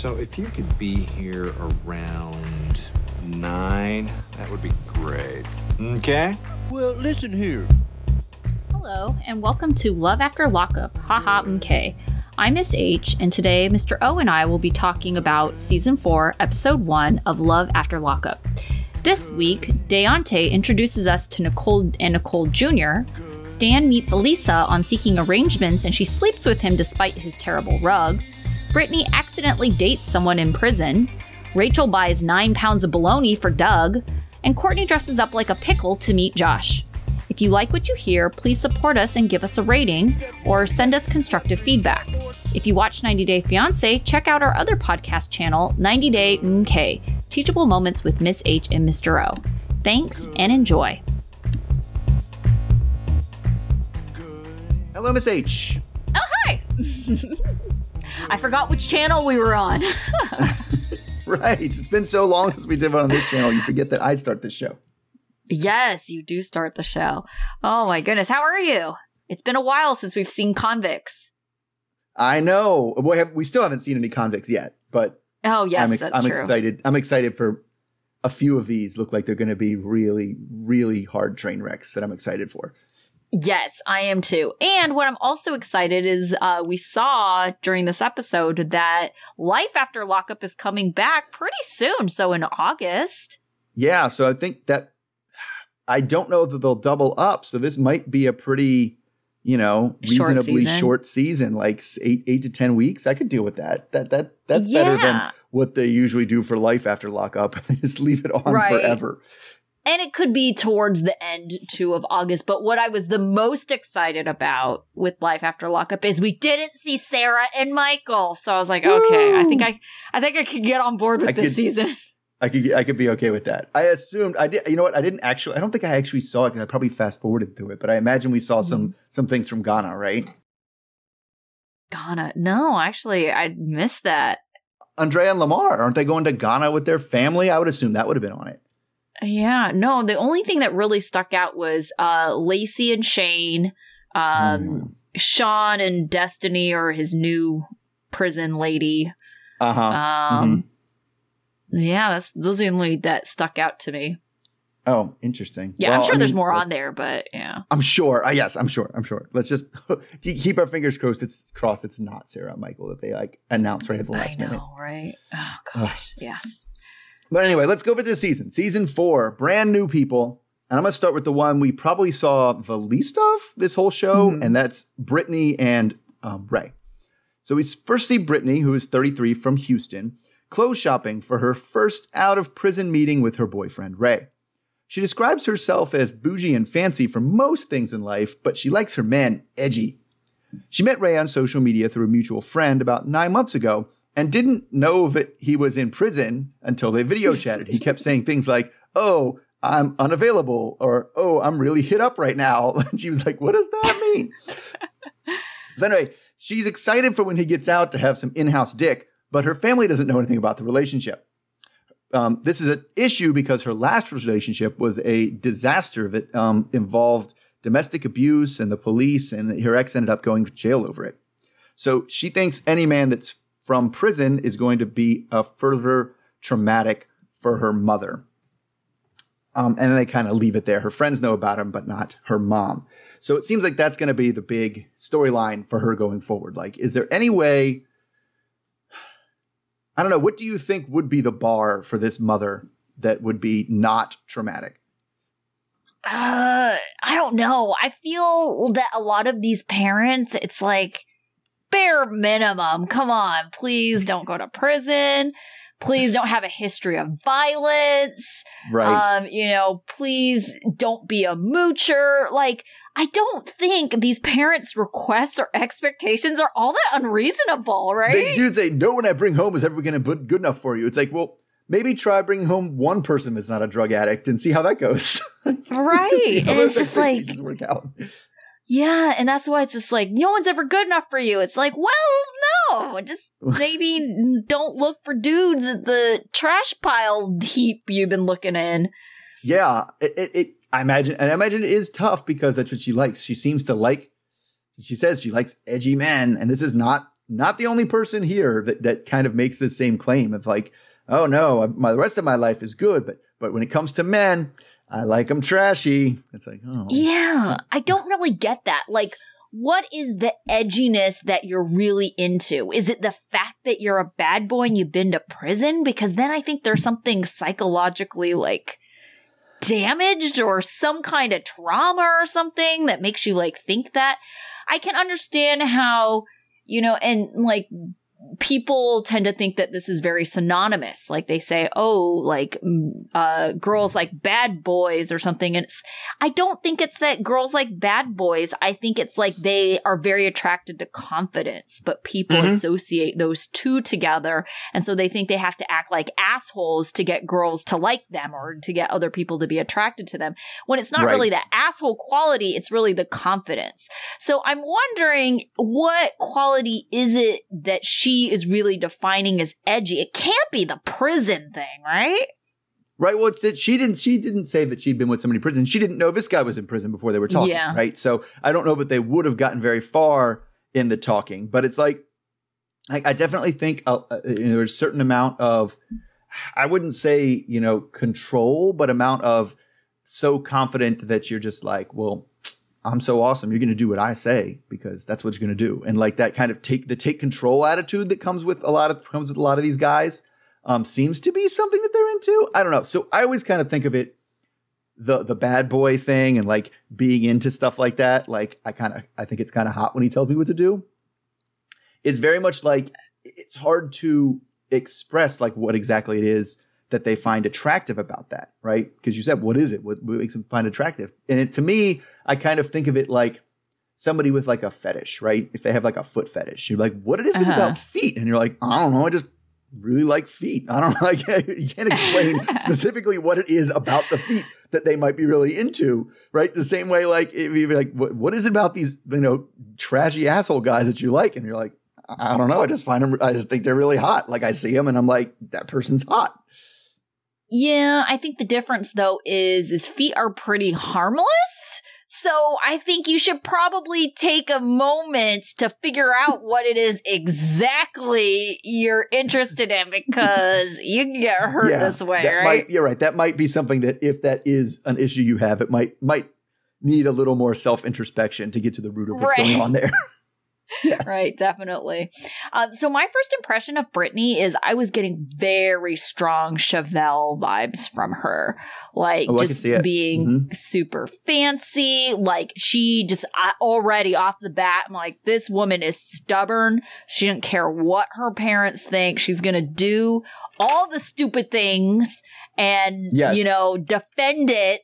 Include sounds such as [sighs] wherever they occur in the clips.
So if you could be here around nine, that would be great. Okay? Well, listen here. Hello, and welcome to Love After Lockup, haha okay. I'm Miss H, and today Mr. O and I will be talking about Season 4, Episode 1 of Love After Lockup. This week, Deontay introduces us to Nicole and Nicole Jr. Stan meets Elisa on seeking arrangements, and she sleeps with him despite his terrible rug. Brittany accidentally dates someone in prison. Rachel buys nine pounds of bologna for Doug. And Courtney dresses up like a pickle to meet Josh. If you like what you hear, please support us and give us a rating or send us constructive feedback. If you watch 90 Day Fiance, check out our other podcast channel, 90 Day MK Teachable Moments with Miss H and Mr. O. Thanks and enjoy. Hello, Miss H. Oh, hi! [laughs] I forgot which channel we were on. [laughs] right. It's been so long since we did one on this channel, you forget that I start the show. yes, you do start the show. Oh my goodness. How are you? It's been a while since we've seen convicts. I know. We, have, we still haven't seen any convicts yet, but Oh, yes, I'm, ex- I'm excited. I'm excited for a few of these. Look like they're going to be really, really hard train wrecks that I'm excited for. Yes, I am too. And what I'm also excited is uh, we saw during this episode that Life After Lockup is coming back pretty soon. So in August. Yeah, so I think that I don't know that they'll double up. So this might be a pretty, you know, Short reasonably season. short season, like eight eight to ten weeks. I could deal with that. That that that's better than what they usually do for life after lockup. They [laughs] just leave it on Right. forever. And it could be towards the end too of August. But what I was the most excited about with Life After Lockup is we didn't see Sarah and Michael. So I was like, okay, I think I I think I could get on board with I this could- season. [laughs] I could I could be okay with that. I assumed I did. You know what? I didn't actually. I don't think I actually saw it because I probably fast forwarded through it. But I imagine we saw some Mm-hmm. some things from Ghana, right? Ghana. No, actually, I missed that. Andrea and Lamar aren't they going to Ghana with their family? I would assume that would have been on it. Yeah, no, the only thing that really stuck out was uh Lacey and Shane, um Mm. Sean and Destiny or his new prison lady. Uh huh. Um Yeah, that's those are the only that stuck out to me. oh, interesting. Yeah, I'm sure I there's mean, more on there, but yeah. I'm sure. Uh, yes, I'm sure. I'm sure. Let's just [laughs] keep our fingers crossed. It's crossed. It's not Sarah Michael that they like announce right at the I last know, minute. right? Oh gosh, yes. But anyway, let's go over this season. Season four, brand new people. And I'm going to start with the one we probably saw the least of this whole show, Mhm. and that's Brittany and um, Ray. So we first see Brittany, who is 33 from Houston, clothes shopping for her first out of prison meeting with her boyfriend, Ray. She describes herself as bougie and fancy for most things in life, but she likes her man edgy. She met Ray on social media through a mutual friend about nine months ago and didn't know that he was in prison until they video [laughs] chatted. He kept saying things like, Oh, I'm unavailable, or Oh, I'm really hit up right now. [laughs] And she was like, What does that mean? [laughs] so, anyway, she's excited for when he gets out to have some in house dick, but her family doesn't know anything about the relationship. Um, this is an issue because her last relationship was a disaster that um, involved domestic abuse and the police, and her ex ended up going to jail over it. So she thinks any man that's from prison is going to be a further traumatic for her mother. Um, and they kind of leave it there. Her friends know about him, but not her mom. So it seems like that's going to be the big storyline for her going forward. Like, is there any way? I don't know. What do you think would be the bar for this mother that would be not traumatic? Uh, I don't know. I feel that a lot of these parents, it's like bare minimum. Come on, please don't go to prison. Please don't have a history of violence. Right. Um, you know, please don't be a moocher. Like, I don't think these parents' requests or expectations are all that unreasonable, right? They do say, no one I bring home is ever going to be good enough for you. It's like, well, maybe try bringing home one person that's not a drug addict and see how that goes. [laughs] Right. And it's just like, work out. Yeah, and that's why it's just like no one's ever good enough for you. It's like, well, no, just [laughs] maybe don't look for dudes at the trash pile heap you've been looking in. Yeah, it, it, it. I imagine, and I imagine it is tough because that's what she likes. She seems to like. She says she likes edgy men, and this is not not the only person here that, that kind of makes the same claim of like, oh no, my the rest of my life is good, but but when it comes to men, I like them trashy. It's like, oh, Yeah, I don't really get that. Like, what is the edginess that you're really into? Is it the fact that you're a bad boy and you've been to prison? Because then I think there's something psychologically like damaged or some kind of trauma or something that makes you like think that. I can understand how, you know, and like people tend to think that this is very synonymous. Like they say, oh, like uh, girls like bad boys or something. And it's, I don't think it's that girls like bad boys. I think it's like they are very attracted to confidence, but people Mhm. associate those two together. And so they think they have to act like assholes to get girls to like them or to get other people to be attracted to them. When it's not Right. really the asshole quality, it's really the confidence. So I'm wondering what quality is it that she is really defining as edgy? It can't be the prison thing, right? Right. Well, that she didn't. She didn't say that she'd been with somebody in prison. She didn't know this guy was in prison before they were talking. Yeah. Right. So I don't know that they would have gotten very far in the talking. But it's like, I, I definitely think uh, uh, you know, there's a certain amount of, I wouldn't say you know control, but amount of so confident that you're just like, well, I'm so awesome. You're going to do what I say because that's what you're going to do. And like that kind of take the take control attitude that comes with a lot of comes with a lot of these guys um, seems to be something that they're into. I don't know. So I always kind of think of it the the bad boy thing and like being into stuff like that. Like I kind of I think it's kind of hot when he tells me what to do. It's very much like it's hard to express like what exactly it is that they find attractive about that, right? Because you said, what is it? What, what makes them find attractive? And it, to me, I kind of think of it like somebody with like a fetish, right? If they have like a foot fetish, you're like, what is it Uh-huh. about feet? And you're like, I don't know, I just really like feet. I don't know, [laughs] like you can't explain [laughs] specifically what it is about the feet that they might be really into, right? The same way, like if you're like, what, what is it about these, you know, trashy asshole guys that you like? And you're like, I I don't know, I just find them, I just think they're really hot. Like I see them and I'm like, that person's hot. Yeah, I think the difference though is his feet are pretty harmless. So I think you should probably take a moment to figure out [laughs] what it is exactly you're interested in because [laughs] you can get hurt this way, that right? Might, you're right. That might be something that if that is an issue you have, it might might need a little more self introspection to get to the root of what's Right. going on there. [laughs] [laughs] Yes. Right, definitely. Um, so my first impression of Brittany is I was getting very strong Shavel vibes from her, like Oh, just being Mhm. super fancy. Like she just I, already off the bat, I'm like, this woman is stubborn. She didn't care what her parents think. She's gonna do all the stupid things and Yes. you know defend it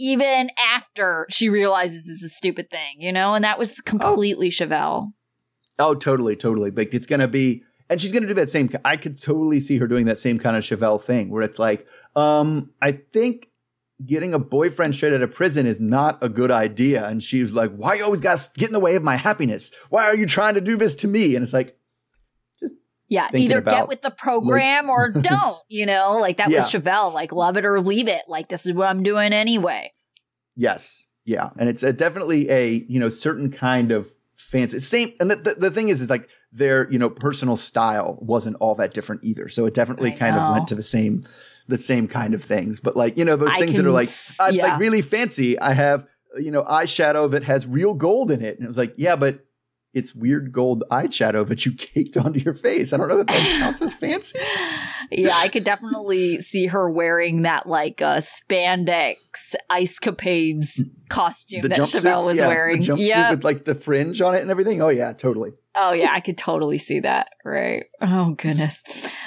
even after she realizes it's a stupid thing, you know? And that was completely Shavel. Oh, totally, totally. Like it's gonna be, and she's gonna do that same. I could totally see her doing that same kind of Shavel thing, where it's like, um, I think getting a boyfriend straight out of prison is not a good idea. And she was like, "Why you always got to get in the way of my happiness? Why are you trying to do this to me?" And it's like, Yeah, either get with the program or [laughs] don't, you know? Like that was Yeah. Shavel, like love it or leave it. Like this is what I'm doing anyway. Yes. Yeah. And it's a, definitely a, you know, certain kind of fancy. Same. And the, the, the thing is, is like their, you know, personal style wasn't all that different either. So it definitely I kind of went to the same, the same kind of things. But like, you know, those I things that are like, "Ah, it's like really fancy. I have, you know, eyeshadow that has real gold in it. And it was like, yeah, but it's weird gold eyeshadow that you [laughs] caked onto your face. I don't know that that counts as fancy. [laughs] Yeah, I could definitely see her wearing that like uh spandex ice capades costume that Shavel was yeah, wearing. The jumpsuit Yeah. with like the fringe on it and everything. Oh yeah, totally. Oh yeah, I could totally see that. Right. Oh goodness.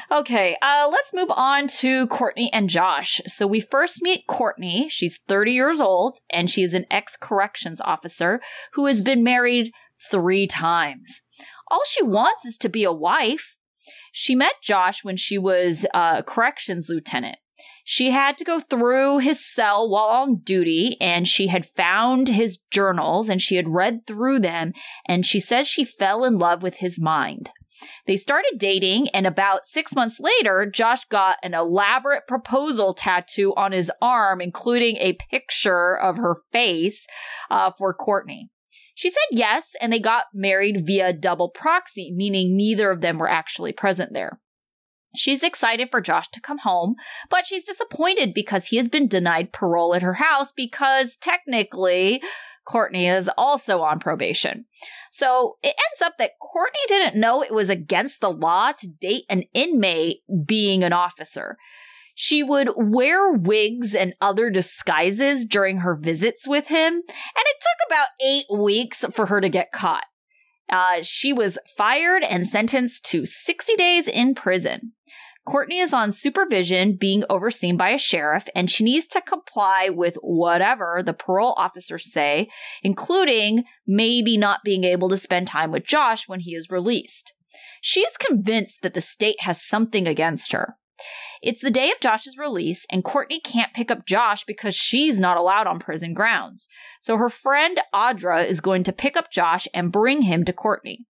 Okay, uh let's move on to Courtney and Josh. So we first meet Courtney. She's 30 years old and she is an ex-corrections officer who has been married 3 times. All she wants is to be a wife. She met Josh when she was a corrections lieutenant. She had to go through his cell while on duty, and she had found his journals and she had read through them and she says she fell in love with his mind. They started dating, and about six months later, Josh got an elaborate proposal tattoo on his arm, including a picture of her face uh, for Courtney. She said yes, and they got married via double proxy, meaning neither of them were actually present there. She's excited for Josh to come home, but she's disappointed because he has been denied parole at her house because technically Courtney is also on probation. So it ends up that Courtney didn't know it was against the law to date an inmate being an officer. She would wear wigs and other disguises during her visits with him, and it took about eight weeks for her to get caught. Uh, she was fired and sentenced to 60 days in prison. Courtney is on supervision being overseen by a sheriff, and she needs to comply with whatever the parole officers say, including maybe not being able to spend time with Josh when he is released. She is convinced that the state has something against her. It's the day of Josh's release, and Courtney can't pick up Josh because she's not allowed on prison grounds. So her friend Audra is going to pick up Josh and bring him to Courtney.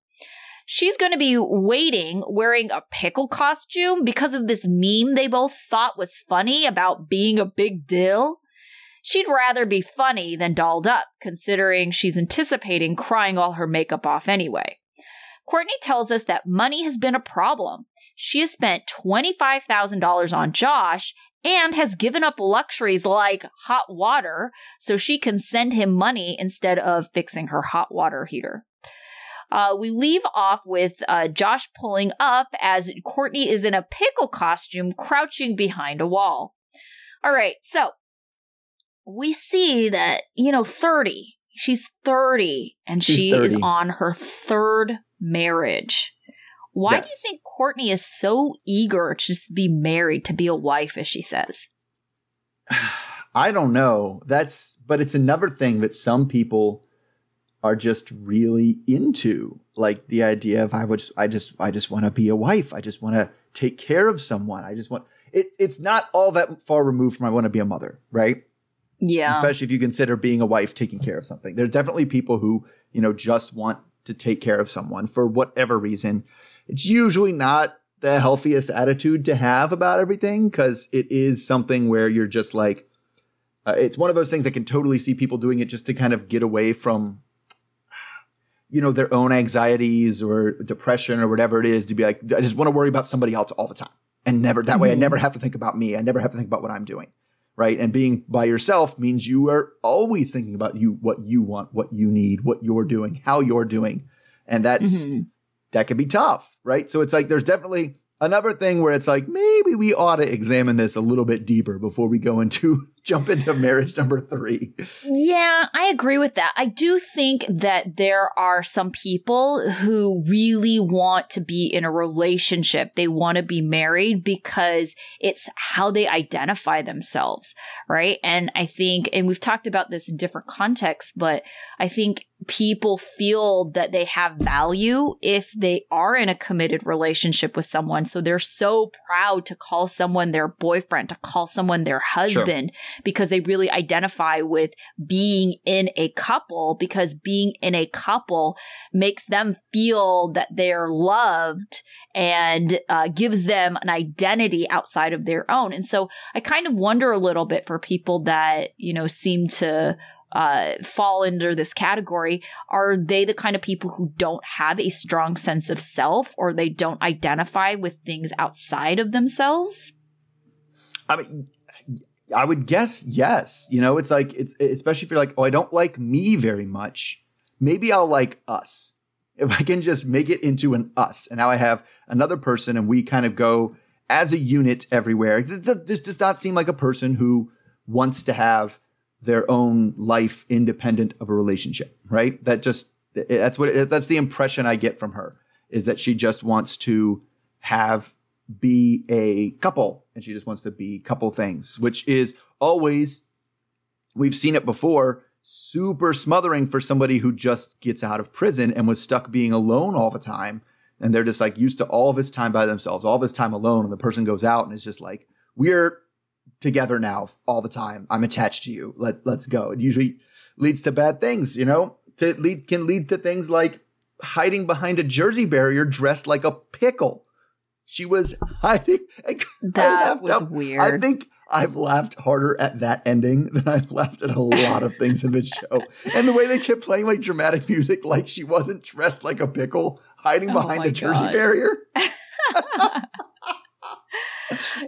She's going to be waiting wearing a pickle costume because of this meme they both thought was funny about being a big deal. She'd rather be funny than dolled up, considering she's anticipating crying all her makeup off anyway. Courtney tells us that money has been a problem. She has spent $25,000 on Josh and has given up luxuries like hot water so she can send him money instead of fixing her hot water heater. Uh, we leave off with uh, Josh pulling up as Courtney is in a pickle costume crouching behind a wall. All right, so we see that, you know, 30. She's 30 and She's she 30. is on her third marriage. Why yes. do you think Courtney is so eager to just be married, to be a wife, as she says? [sighs] I don't know. That's, but it's another thing that some people are just really into, like the idea of I would, I just, I just want to be a wife. I just want to take care of someone. I just want. It, it's not all that far removed from I want to be a mother, right? Yeah. Especially if you consider being a wife taking care of something. There are definitely people who, you know, just want to take care of someone for whatever reason. It's usually not the healthiest attitude to have about everything because it is something where you're just like, uh, it's one of those things I can totally see people doing it just to kind of get away from, you know, their own anxieties or depression or whatever it is to be like, I just want to worry about somebody else all the time. And never, that way, I mm-hmm. never have to think about me. I never have to think about what I'm doing right? And being by yourself means you are always thinking about you, what you want, what you need, what you're doing, how you're doing. And that's, mm-hmm. that can be tough, right? So it's like, there's definitely another thing where it's like, maybe we ought to examine this a little bit deeper before we go into jump into marriage number three. Yeah, I agree with that. I do think that there are some people who really want to be in a relationship. They want to be married because it's how they identify themselves, right? And I think, and we've talked about this in different contexts, but I think people feel that they have value if they are in a committed relationship with someone. So they're so proud to call someone their boyfriend, to call someone their husband, sure. because they really identify with being in a couple, because being in a couple makes them feel that they're loved and uh, gives them an identity outside of their own. And so I kind of wonder a little bit for people that, you know, seem to uh, fall under this category, are they the kind of people who don't have a strong sense of self or they don't identify with things outside of themselves? I mean, I would guess yes. You know, it's like it's especially if you're like, oh, I don't like me very much. Maybe I'll like us. If I can just make it into an us, and now I have another person, and we kind of go as a unit everywhere. This, this does not seem like a person who wants to have their own life independent of a relationship, right? That just that's what that's the impression I get from her is that she just wants to have be a couple and she just wants to be couple things, which is always we've seen it before super smothering for somebody who just gets out of prison and was stuck being alone all the time and they're just like used to all of his time by themselves, all of his time alone and the person goes out and is just like we're together now all the time. I'm attached to you. Let let's go. It usually leads to bad things, you know. To lead can lead to things like hiding behind a jersey barrier dressed like a pickle. She was hiding. [laughs] That was to, weird. I think I've laughed harder at that ending [laughs] than I've laughed at a lot of things in this show. And the way they kept playing like dramatic music, like she wasn't dressed like a pickle, hiding Oh behind my a Jersey God. barrier. [laughs]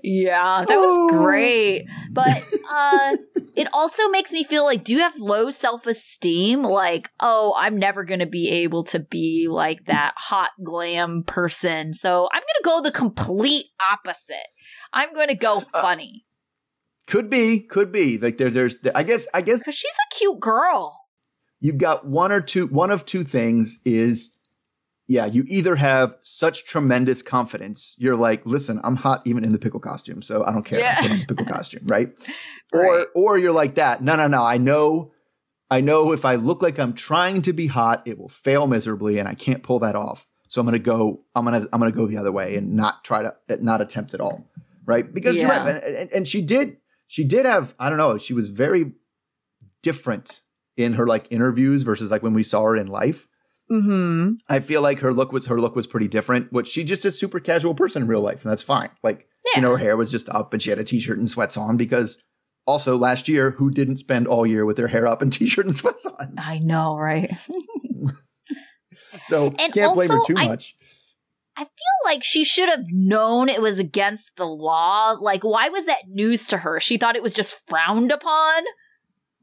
yeah, that was great. But [laughs] uh it also makes me feel like do you have low self-esteem? Like, oh, I'm never going to be able to be like that hot glam person. So, I'm going to go the complete opposite. I'm going to go Uh, funny Could be, could be. Like there, there's. I guess, I guess cuz she's a cute girl. you've got one or two. One of two things is, yeah, you either have such tremendous confidence, you're like, listen, I'm hot even in the pickle costume, so I don't care. Yeah. I'm the pickle costume, right? [laughs] Right. Or, or you're like that. No, no, no. I know. I know if I look like I'm trying to be hot, it will fail miserably, and I can't pull that off. So I'm gonna go. I'm gonna. I'm gonna go the other way and not try to. Not attempt at all, right? Because you're right, and, and, and she did. She did have. I don't know. She was very different in her like interviews versus like when we saw her in life. Mhm. I feel like her look was her look was pretty different. But she just a super casual person in real life, and that's fine. Like Yeah. you know, her hair was just up, and she had a t-shirt and sweats on because. Also, last year, who didn't spend all year with their hair up and [laughs] t-shirt and sweats on? I know, right? [laughs] So And can't blame her too I- much. I feel like she should have known it was against the law. Like, why was that news to her? She thought it was just frowned upon.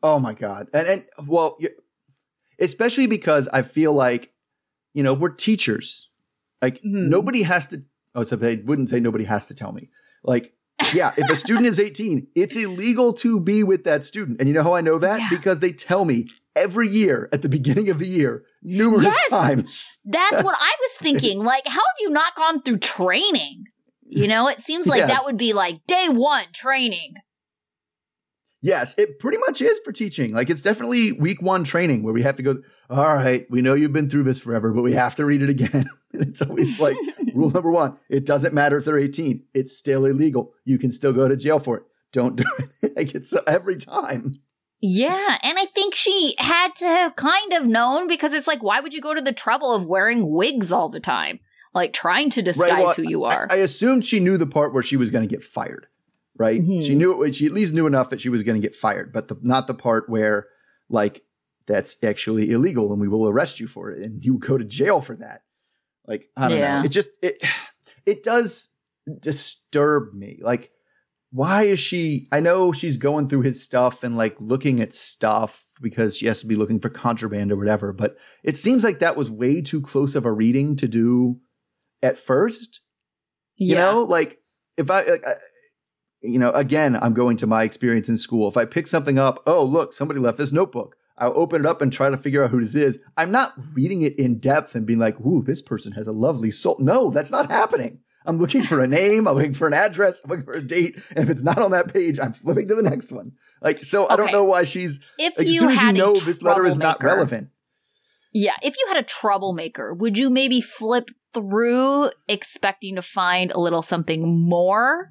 Oh my god, and and well, especially because I feel like you know we're teachers. Like Mhm. nobody has to. Oh, so they wouldn't say nobody has to tell me. Like, yeah, if a student is 18, it's illegal to be with that student. And you know how I know that? Yeah. Because they tell me every year at the beginning of the year, numerous Yes. times. That's what I was [laughs] thinking. Like, how have you not gone through training? You know, it seems like that would be like day one training. Yes, it pretty much is for teaching. Like it's definitely week one training where we have to go, all right, we know you've been through this forever, but we have to read it again. [laughs] and it's always [laughs] like rule number one, it doesn't matter if they're 18. It's still illegal. You can still go to jail for it. Don't do it. [laughs] like it's every time. Yeah, and I think she had to have kind of known because it's like, why would you go to the trouble of wearing wigs all the time? Like trying to disguise well, who you I- are. I, assumed she knew the part where she was going to get fired, right? Mhm. She knew it. She at least knew enough that she was going to get fired, but the, not the part where like that's actually illegal and we will arrest you for it and you go to jail for that. Like I don't Yeah. know. It just it it does disturb me. Like why is she I know she's going through his stuff and like looking at stuff because she has to be looking for contraband or whatever, but it seems like that was way too close of a reading to do at first. You yeah. know, like if I, like, I, you know, again, I'm going to my experience in school. If I pick something up, oh, look, somebody left this notebook. I'll open it up and try to figure out who this is. I'm not reading it in depth and being like, ooh, this person has a lovely soul. No, that's not happening. I'm looking for a name. I'm looking for an address. I'm looking for a date. And if it's not on that page, I'm flipping to the next one. Like, so I don't know why she's if like, as you soon as you know this letter is not relevant. Yeah, if you had a troublemaker, would you maybe flip through expecting to find a little something more?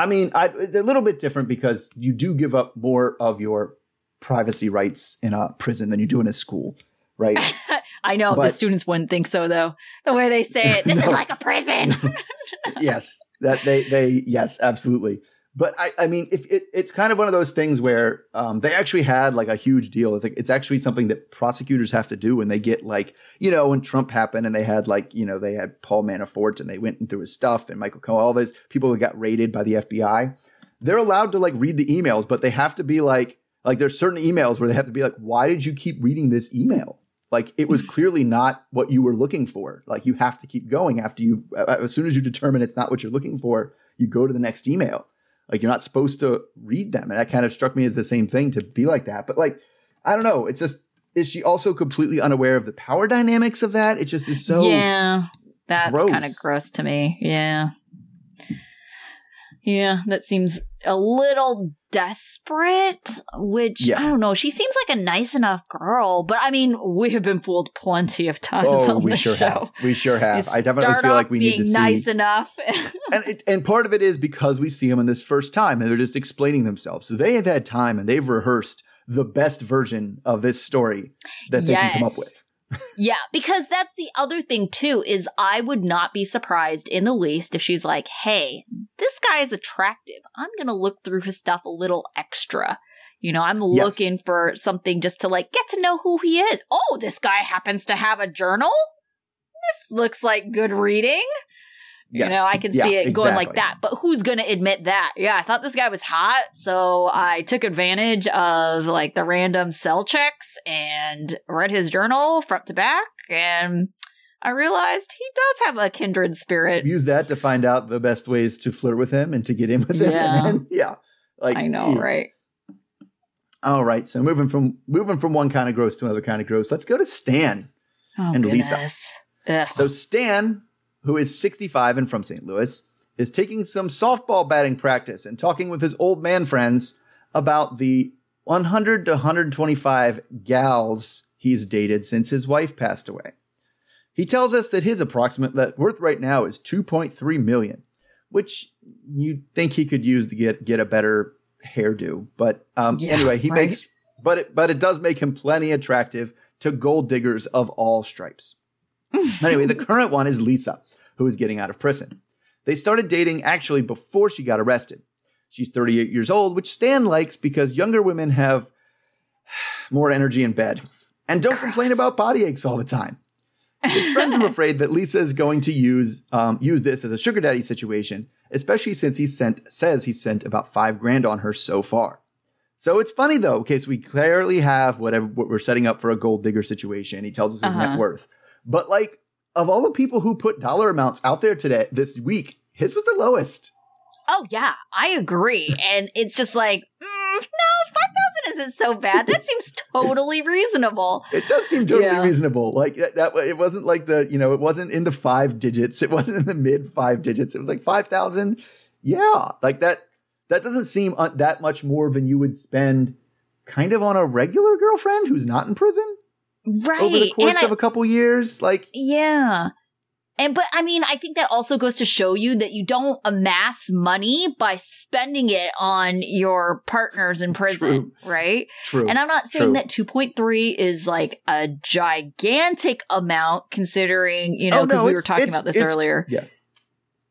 I mean, I, it's a little bit different because you do give up more of your privacy rights in a prison than you do in a school, right? [laughs] I know the students wouldn't think so though. The way they say it, this is [laughs] like a prison. [laughs] yes, that they they yes, absolutely. But I, I mean, if it, it's kind of one of those things where um, they actually had like a huge deal. It's like it's actually something that prosecutors have to do when they get like you know when Trump happened and they had like you know they had Paul Manafort and they went through his stuff and Michael Cohen, all those people that got raided by the FBI. They're allowed to like read the emails, but they have to be like like there's certain emails where they have to be like, why did you keep reading this email? Like it was [laughs] clearly not what you were looking for. Like you have to keep going after you as soon as you determine it's not what you're looking for, you go to the next email. Like you're not supposed to read them. And that kind of struck me as the same thing to be like that. But like, I don't know. It's just, is she also completely unaware of the power dynamics of that? It just is so. yeah, that's kind of gross to me. Yeah. Yeah, that seems a little desperate, which Yeah. I don't know. She seems like a nice enough girl, but I mean, we have been fooled plenty of times Oh, on we this sure show. have. We sure have. I definitely feel like we need to see. nice enough. [laughs] and it, and part of it is because we see them in this first time and they're just explaining themselves. So they have had time and they've rehearsed the best version of this story that they can come up with. Yeah, because that's the other thing too is I would not be surprised in the least if she's like, "Hey, this guy is attractive. I'm going to look through his stuff a little extra. You know, I'm Yes. looking for something just to like get to know who he is. Oh, this guy happens to have a journal. This looks like good reading. You know, I can Yeah, see it going like that. But who's going to admit that? Yeah, I thought this guy was hot. So I took advantage of like the random cell checks and read his journal front to back. And I realized he does have a kindred spirit. Use that to find out the best ways to flirt with him and to get in with him. Yeah. And then, [laughs] yeah. Like I know, yeah. right? All right. So moving from moving from one kind of gross to another kind of gross, let's go to Stan. Oh, And Lisa. Ugh. So Stan, who is 65 and from St. Louis, is taking some softball batting practice and talking with his old man friends about the 100 to 125 gals he's dated since his wife passed away. He tells us that his approximate net worth right now is 2.3 million, which you'd think he could use to get get a better hairdo. But um, Yeah, anyway, he right. makes but it but it does make him plenty attractive to gold diggers of all stripes. [laughs] anyway, the current one is Lisa, who is getting out of prison. They started dating actually before she got arrested. She's 38 years old, which Stan likes because younger women have [sighs] more energy in bed and don't complain about body aches all the time. His friends are [laughs] afraid that Lisa is going to use um, use this as a sugar daddy situation, especially since he sent says he sent about five grand on her so far. So it's funny though, because we clearly have whatever what we're setting up for a gold digger situation. He tells us his Uh-huh. net worth, but like of all the people who put dollar amounts out there today this week, his was the lowest. Oh yeah, I agree. And it's just like, mm, no, five thousand isn't so bad. That seems [laughs] totally reasonable. It does seem totally Yeah. reasonable. Like that, that, it wasn't like the you know, it wasn't in the five digits. It wasn't in the mid five digits. It was like five thousand. Yeah, like that. That doesn't seem uh, that much more than you would spend, kind of on a regular girlfriend who's not in prison Right. over the course and of a couple years. Like, yeah. And but I mean, I think that also goes to show you that you don't amass money by spending it on your partners in prison, right? true. And I'm not saying True. that 2.3 is like a gigantic amount considering, you know, Oh, because no, we were talking about this it's- earlier. yeah.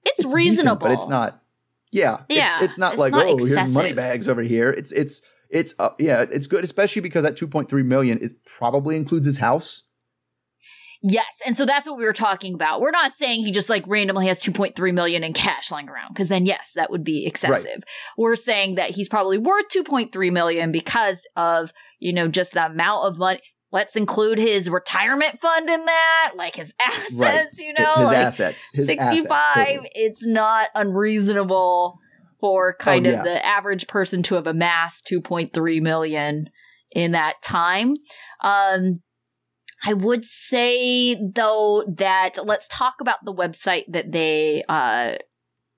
It's, It's reasonable. decent, but it's not. Yeah, Yeah, it's, it's not it's like not oh, here's money bags over here. It's it's it's uh, yeah, it's good, especially because that 2.3 million it probably includes his house. Yes, and so that's what we were talking about. We're not saying he just like randomly has 2.3 million in cash lying around because then yes, that would be excessive. We're saying that he's probably worth 2.3 million because of, you know, just the amount of money. Let's include his retirement fund in that, like his assets, Right. you know, his like assets. His 65 assets, totally. it's not unreasonable for kind Oh, of yeah. the average person to have amassed 2.3 million in that time um i would say though that let's talk about the website that they uh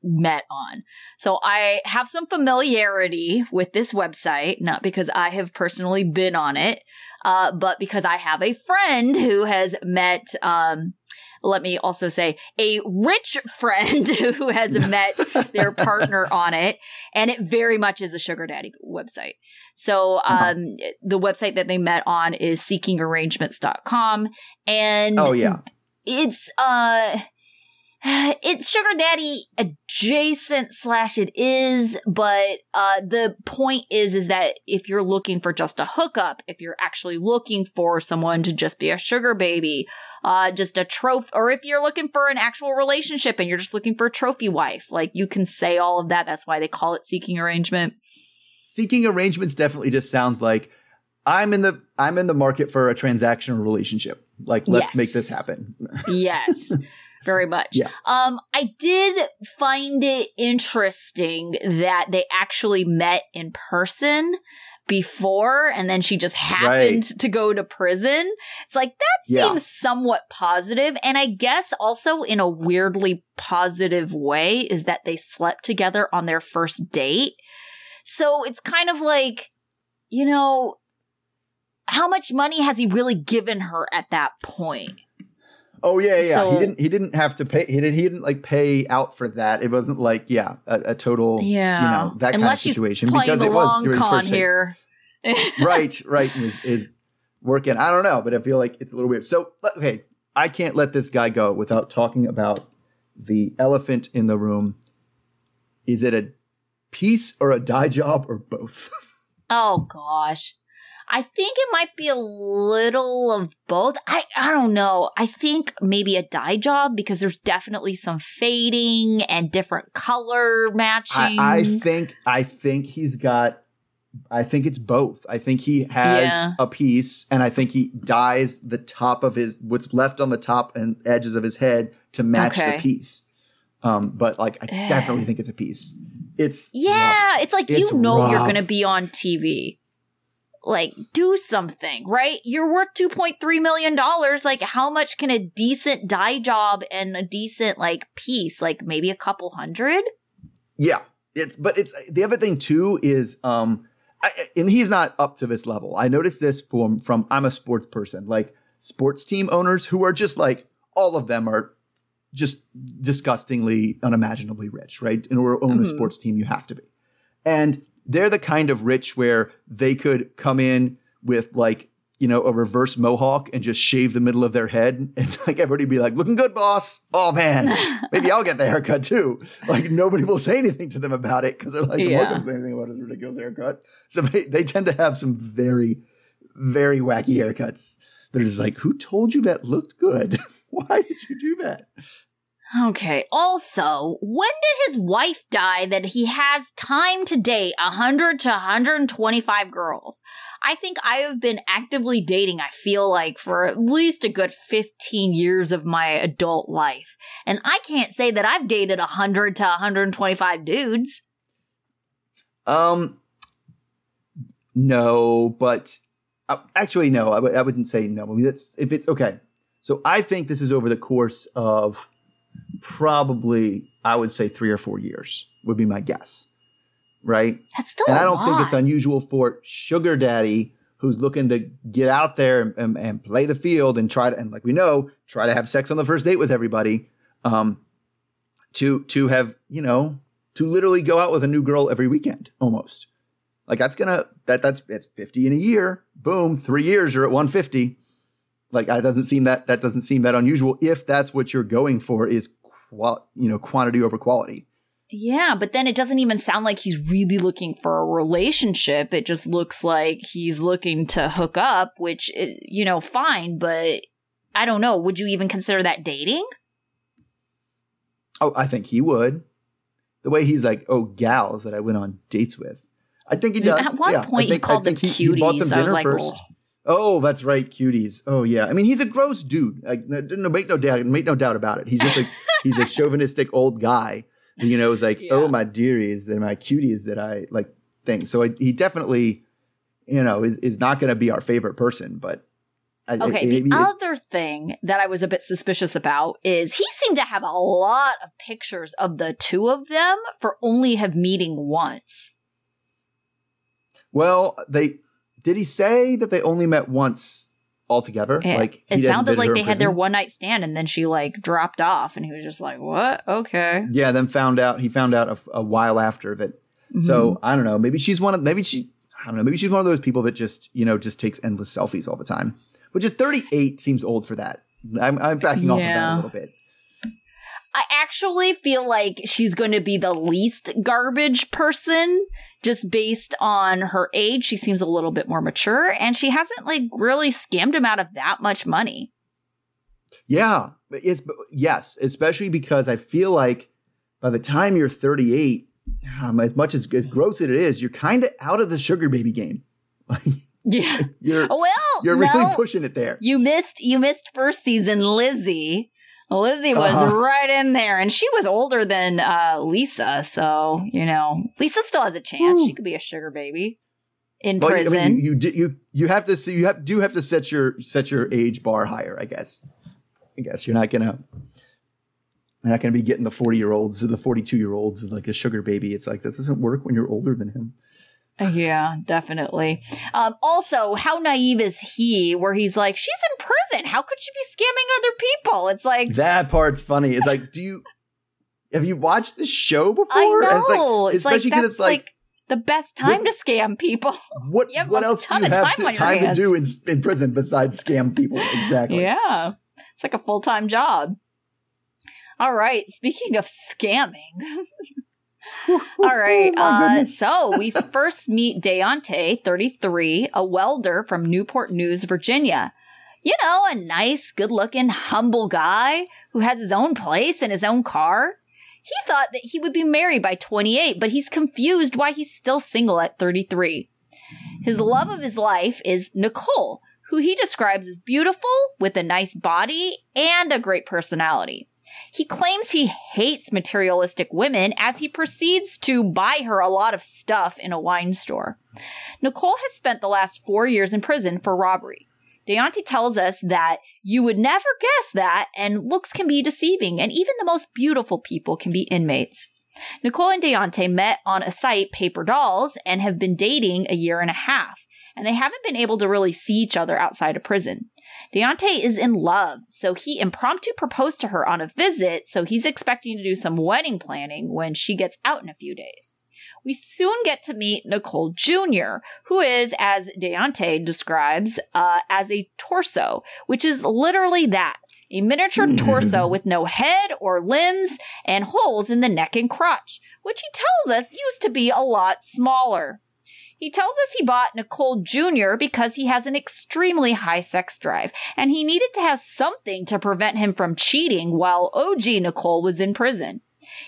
met on so i have some familiarity with this website not because i have personally been on it uh, but because I have a friend who has met, um, let me also say, a rich friend [laughs] who has met [laughs] their partner on it, and it very much is a sugar daddy website. So, Uh-huh. um, the website that they met on is seekingarrangements.com, and Oh yeah. it's uh [sighs] it's sugar daddy adjacent slash it is but uh the point is is that if you're looking for just a hookup if you're actually looking for someone to just be a sugar baby uh just a trophy or if you're looking for an actual relationship and you're just looking for a trophy wife like you can say all of that that's why they call it seeking arrangement Seeking arrangements definitely just sounds like I'm in the I'm in the market for a transactional relationship. Like let's make this happen. [laughs] yes very much. Yeah. um i did find it interesting that they actually met in person before and then she just happened to go to prison. It's like that Yeah. seems somewhat positive. And i guess also in a weirdly positive way is that they slept together on their first date. So it's kind of like you know how much money has he really given her at that point Oh yeah, yeah. So- he didn't he didn't have to pay he didn't he didn't like pay out for that. It wasn't like, yeah, a, a total Yeah. you know, that Unless kind of situation because it was your con here. [laughs] right, right, is, is working. I don't know, but I feel like it's a little weird. So, okay, I can't let this guy go without talking about the elephant in the room, Is it a piece or a dye job or both? [laughs] Oh gosh. I think it might be a little of both. I I don't know. I think maybe a dye job because there's definitely some fading and different color matching. I, I think I think he's got I think it's both. I think he has Yeah. a piece and I think he dyes the top of his what's left on the top and edges of his head to match Okay. the piece. Um, but like I Eh. definitely think it's a piece. It's Yeah, rough. it's like It's you know you're going to be on TV. Like, do something, right? You're worth $2.3 million. Like, how much can a decent dye job and a decent, like, piece, like maybe a couple hundred? Yeah, it's but it's the other thing too is um, I, and he's not up to this level. I noticed this from from I'm a sports person, like sports team owners who are just like all of them are just disgustingly unimaginably rich, right? In order to own a Mhm. sports team, you have to be, and they're the kind of rich where they could come in with like you know a reverse mohawk and just shave the middle of their head, [laughs] and like everybody be like, "Looking good, boss." Oh man, [laughs] maybe I'll get the haircut too. Like nobody will say anything to them about it because they're like, I'm Yeah. not to say anything about his ridiculous haircut. So they, they tend to have some very, very wacky haircuts. They're just like, who told you that looked good? [laughs] Why did you do that? Okay. Also, when did his wife die that he has time to date 100 to 125 girls? I think I have been actively dating, I feel like, for at least a good 15 years of my adult life. And I can't say that I've dated 100 to 125 dudes. Um, no, but uh, actually, no, I w- I wouldn't say no. I mean, that's if it's okay. So I think this is over the course of probably, I would say three or four years would be my guess, right? That's still and I don't think it's unusual for sugar daddy who's looking to get out there and, and, and play the field and try to and like we know try to have sex on the first date with everybody um to to have you know to literally go out with a new girl every weekend almost. Like that's gonna that that's it's 50 in a year. Boom three years you're at 150 like that doesn't seem that that doesn't seem that unusual if that's what you're going for is qual you know quantity over quality Yeah, but then it doesn't even sound like he's really looking for a relationship. It just looks like he's looking to hook up, which, eh, you know, fine, but I don't know. Would you even consider that dating? Oh, I think he would. The way he's like, oh, gals that I went on dates with. I think he does. At one Yeah, I point, he think- I called them think he- he bought them cuties. I was dinner like, first. "Ugh." Oh, that's right, cuties. Oh yeah. I mean, he's a gross dude. Like, no, no, make no doubt, make no doubt about it. He's just like [laughs] he's a chauvinistic old guy. Who, you know, is like, oh, Yeah. oh my dearies, they're my cuties that I like. Thing. So I, he definitely, you know, is is not going to be our favorite person. But I, Okay, it- the it- other thing that I was a bit suspicious about is he seemed to have a lot of pictures of the two of them for only have meeting once. well, they did he say that they only met once altogether? It, like he it sounded like they had their one night stand and then she like dropped off and he was just like, "What? Okay." Yeah, then found out he found out a, a while after that. Mm-hmm. So I don't know. Maybe she's one of maybe she I don't know. Maybe she's one of those people that just you know just takes endless selfies all the time. Which is 38 seems old for that. I'm, I'm backing off of that a little bit. I actually feel like she's going to be the least garbage person just based on her age. She seems a little bit more mature and she hasn't like really scammed him out of that much money. Yeah, it's yes, especially because I feel like by the time you're 38, um, as much as, as gross as it is, you're kind of out of the sugar baby game. [laughs] Yeah. you're Well, you're no, really pushing it there. You missed you missed first season Lizzie. Lizzie was Uh-huh. right in there and she was older than uh Lisa, so, you know, Lisa still has a chance. Ooh. She could be a sugar baby in Well, prison. I mean, you, you you you have to see you have do have to set your set your age bar higher. I guess. I guess you're not gonna you're not gonna be getting the 40 year olds or the 42 year olds like a sugar baby. It's like this doesn't work when you're older than him. Yeah, definitely. Um, also, how naive is he where he's like, she's in prison. How could she be scamming other people? It's like, That part's funny. It's like, do you have you watched the show before? I it's like- know. It's like, especially because it's like, like the best time to scam people. [laughs] what what else do you have time to, time to do in, in prison besides scam people? Exactly. yeah. It's like a full time job. All right. Speaking of scamming, [laughs] All right. [laughs] Oh, uh, so we [laughs] first meet Deontay, 33, a welder from Newport News, Virginia. You know, a nice, good looking, humble guy who has his own place and his own car. He thought that he would be married by 28, but he's confused why he's still single at 33. His love of his life is Nicole, who he describes as beautiful, with a nice body, and a great personality. He claims he hates materialistic women as he proceeds to buy her a lot of stuff in a wine store. Nicole has spent the last four years in prison for robbery. Deontay tells us that you would never guess that, and looks can be deceiving, and even the most beautiful people can be inmates. Nicole and Deontay met on a site, Paper Dolls, and have been dating a year and a half, and they haven't been able to really see each other outside of prison. Deontay is in love, so he impromptu proposed to her on a visit, so he's expecting to do some wedding planning when she gets out in a few days we soon get to meet Nicole Jr., who is, as Deontay describes, uh, as a torso, which is literally that a miniature mm. torso [laughs] with no head or limbs and holes in the neck and crotch, which he tells us used to be a lot smaller. He tells us he bought Nicole Jr. because he has an extremely high sex drive, and he needed to have something to prevent him from cheating while OG Nicole was in prison.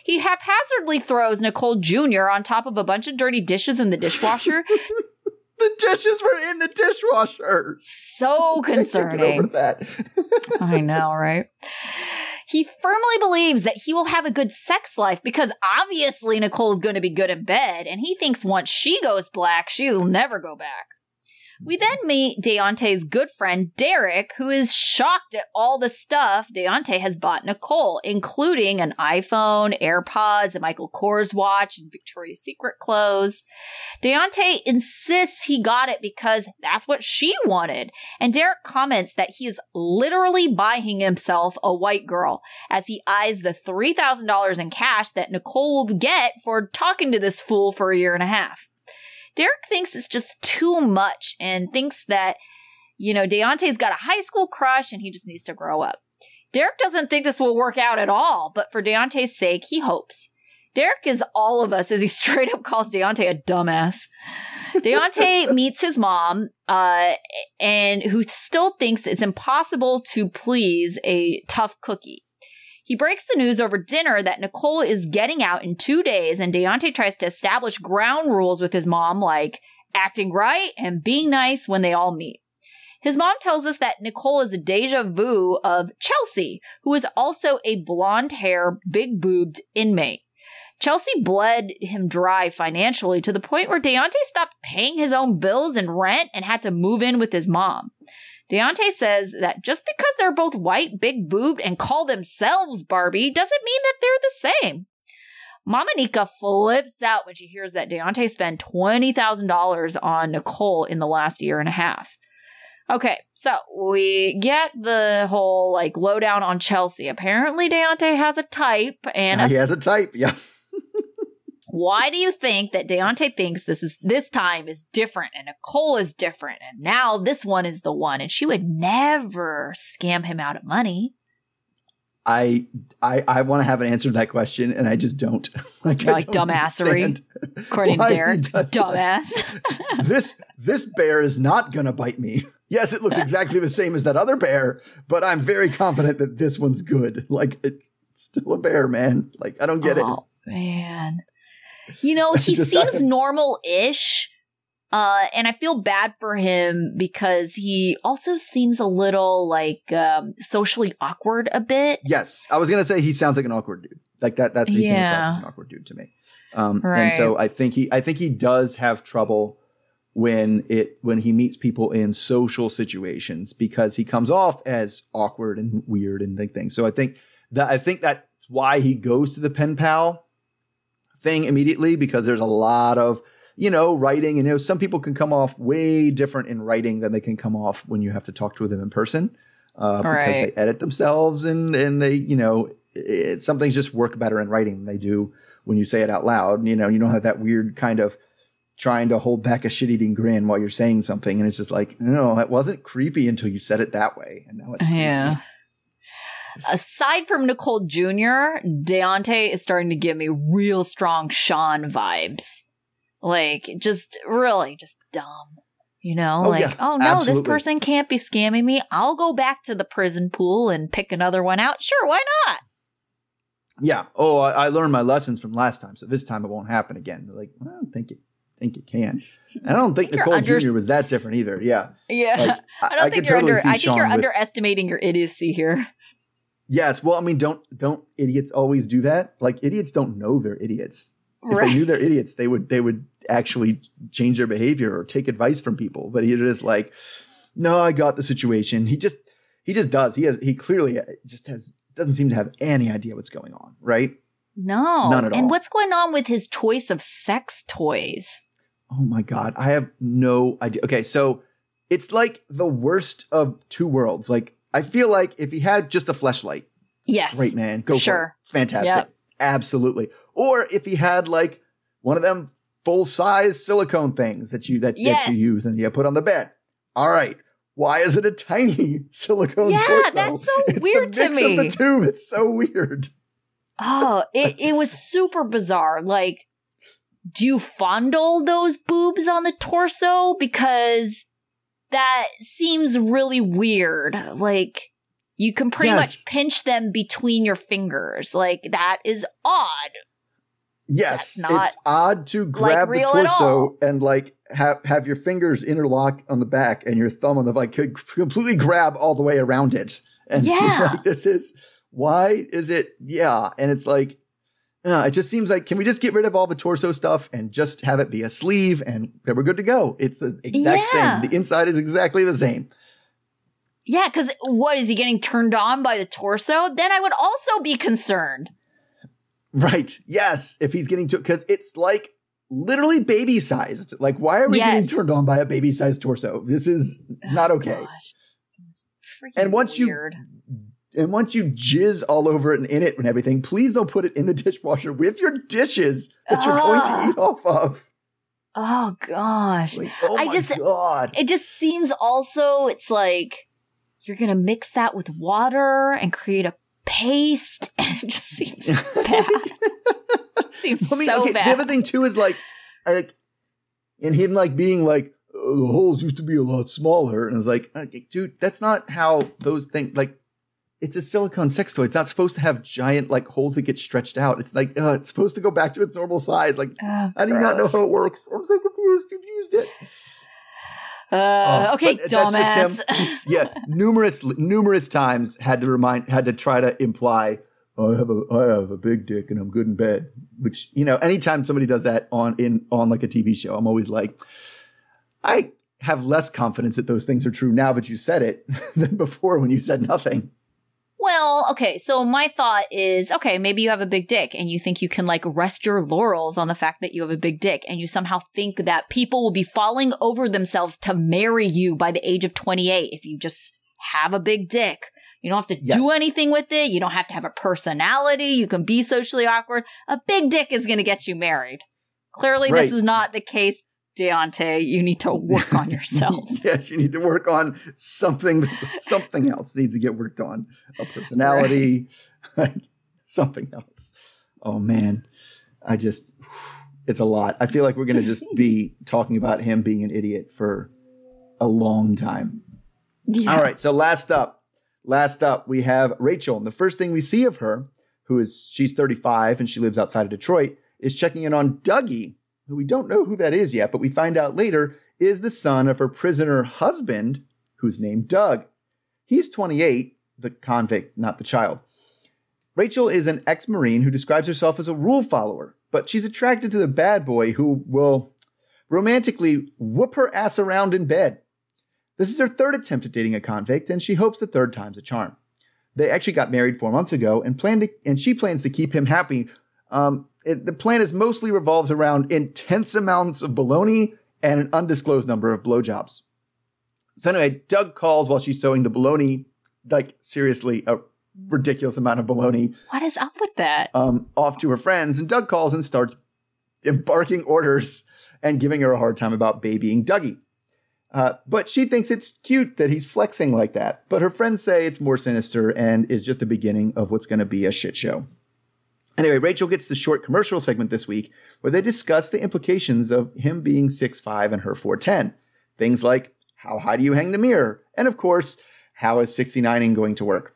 He haphazardly throws Nicole Jr. on top of a bunch of dirty dishes in the dishwasher. [laughs] the dishes were in the dishwasher. So [laughs] concerning. that. [laughs] I know, right? He firmly believes that he will have a good sex life because obviously Nicole's going to be good in bed, and he thinks once she goes black, she'll never go back. We then meet Deontay's good friend Derek, who is shocked at all the stuff Deontay has bought Nicole, including an iPhone, AirPods, a Michael Kors watch, and Victoria's Secret clothes. Deontay insists he got it because that's what she wanted. And Derek comments that he is literally buying himself a white girl as he eyes the $3,000 in cash that Nicole will get for talking to this fool for a year and a half. Derek thinks it's just too much and thinks that, you know, Deontay's got a high school crush and he just needs to grow up. Derek doesn't think this will work out at all, but for Deontay's sake, he hopes. Derek is all of us as he [laughs] straight up calls Deontay a dumbass. Deontay [laughs] meets his mom, uh, and who still thinks it's impossible to please a tough cookie. He breaks the news over dinner that Nicole is getting out in two days, and Deontay tries to establish ground rules with his mom, like acting right and being nice when they all meet. His mom tells us that Nicole is a deja vu of Chelsea, who is also a blonde hair, big boobed inmate. Chelsea bled him dry financially to the point where Deontay stopped paying his own bills and rent and had to move in with his mom. Deontay says that just because they're both white, big boobed, and call themselves Barbie doesn't mean that they're the same. Mama Nika flips out when she hears that Deontay spent $20,000 on Nicole in the last year and a half. Okay, so we get the whole like lowdown on Chelsea. Apparently, Deontay has a type, and a- he has a type. Yeah. [laughs] Why do you think that Deontay thinks this is this time is different and Nicole is different and now this one is the one and she would never scam him out of money? I I I want to have an answer to that question and I just don't. [laughs] like like dumbassery. According to Derek. Dumbass. [laughs] [laughs] this this bear is not gonna bite me. Yes, it looks exactly the same as that other bear, but I'm very confident that this one's good. Like it's still a bear, man. Like I don't get oh, it. Man. You know, [laughs] he seems normal ish. Uh, and I feel bad for him because he also seems a little like um, socially awkward a bit. Yes, I was gonna say he sounds like an awkward dude. Like that. That's he yeah. an awkward dude to me. Um, right. And so I think he, I think he does have trouble when it when he meets people in social situations because he comes off as awkward and weird and things. So I think that I think that's why he goes to the pen pal thing immediately because there's a lot of you know writing. And you know some people can come off way different in writing than they can come off when you have to talk to them in person uh, because right. they edit themselves and and they you know it, some things just work better in writing than they do when you say it out loud. You know you don't have that weird kind of trying to hold back a shit eating grin while you're saying something. And it's just like no it wasn't creepy until you said it that way. And now it's creepy. Aside from Nicole Jr., Deontay is starting to give me real strong Sean vibes. Like, just really just dumb. You know, Oh, like, yeah, oh no, this person can't be scamming me. I'll go back to the prison pool and pick another one out. Sure, why not? Yeah. Oh, I, I learned my lessons from last time, so this time it won't happen again. They're like, well, I don't think it think it can. And I don't think think Nicole under- Jr. was that different either. Yeah. Yeah. Like, [laughs] I don't think could you're totally under I think Sean you're with- underestimating your idiocy here. Yes. Well, I mean, don't don't idiots always do that? Like idiots don't know they're idiots. If Right. they knew they're idiots, they would they would actually change their behavior or take advice from people. But he's just like, no, I got the situation. He just he just does. He has he clearly uh, just has doesn't seem to have any idea what's going on. Right. No. None at all. and what's going on with his choice of sex toys? Oh my god, I have no idea. Okay, so it's like the worst of two worlds. Like I feel like if he had just a fleshlight, Yes. great man, go for Sure. it. Fantastic. Yep. Absolutely. Or if he had like one of them full size silicone things that you that, that you use and you put on the bed. All right. Why is it a tiny [laughs] silicone Yeah, torso? that's so It's weird the to me. Of the two, it's so weird. Oh, it, [laughs] it was super bizarre. Like, do you fondle those boobs on the torso? Because that seems really weird. Like, you can pretty Yes. much pinch them between your fingers. Like, that is odd. Yes, it's odd to grab the torso and like have have your fingers interlock on the back and your thumb on the like could completely grab all the way around it. And [laughs] Yeah. like, this is why is it? Yeah, and it's like uh, it just seems like can we just get rid of all the torso stuff and just have it be a sleeve and then we're good to go? It's the exact Yeah. same. The inside is exactly the same. Yeah, because what is he getting turned on by the torso? Then I would also be concerned. Right. Yes. If he's getting to because it's like literally baby sized. Like, why are we Yes. getting turned on by a baby sized torso? This is not Oh, okay. gosh. And once you- weird. And once you jizz all over it and in it and everything, please don't put it in the dishwasher with your dishes that you're going to Ah. eat off of. Oh gosh. Like, oh I my just- god. it just seems also it's like you're gonna mix that with water and create a paste [laughs] and it just seems [laughs] bad seems I mean, so okay, bad the other thing too is like, like, and him like being like, "Oh, the holes used to be a lot smaller, and I was like, okay, dude, that's not how those things like. It's a silicone sex toy. It's not supposed to have giant like holes that get stretched out. It's like uh, it's supposed to go back to its normal size. Like Oh, I do not know how it works. I'm so confused. You've used it. uh, Oh, okay just dumbass [laughs] Yeah, numerous numerous times had to remind had to try to imply "Oh, I have a I have a big dick and I'm good in bed. Which you know, anytime somebody does that on in on like a TV show, I'm always like, I have less confidence that those things are true now that you said it [laughs] than before when you said nothing. Well okay so my thought is okay maybe you have a big dick and you think you can like rest your laurels on the fact that you have a big dick and you somehow think that people will be falling over themselves to marry you by the age of 28 if you just have a big dick. You don't have to do anything with it. You don't have to have a personality. You can be socially awkward. A big dick is going to get you married. Clearly Right. this is not the case Deontay, you need to work on yourself. [laughs] yes, you need to work on something. Something else needs to get worked on. A personality, [laughs] like [laughs] something else. Oh man, I just it's a lot. I feel like we're gonna just be talking about him being an idiot for a long time. Yeah. All right, so last up, last up, we have Rachel. And the first thing we see of her, who is she's 35 and she lives outside of Detroit, is checking in on Dougie, who we don't know who that is yet, but we find out later is the son of her prisoner husband, who's named Doug. He's 28, the convict, not the child. Rachel is an ex Marine who describes herself as a rule follower, but she's attracted to the bad boy who will romantically whoop her ass around in bed. This is her third attempt at dating a convict, and she hopes the third time's a charm. They actually got married four months ago, and plan to, and she plans to keep him happy. Um, it, the plan is mostly revolves around intense amounts of baloney and an undisclosed number of blowjobs. So anyway, Doug calls while she's sewing the baloney, like seriously, a ridiculous amount of baloney, What is up with that? um, off to her friends, and Doug calls and starts embarking orders and giving her a hard time about babying Dougie. Uh, but she thinks it's cute that he's flexing like that. But her friends say it's more sinister and is just the beginning of what's going to be a shit show. Anyway, Rachel gets the short commercial segment this week where they discuss the implications of him being 6'5 and her 4'10. Things like how high do you hang the mirror? And of course, how is 69ing going to work?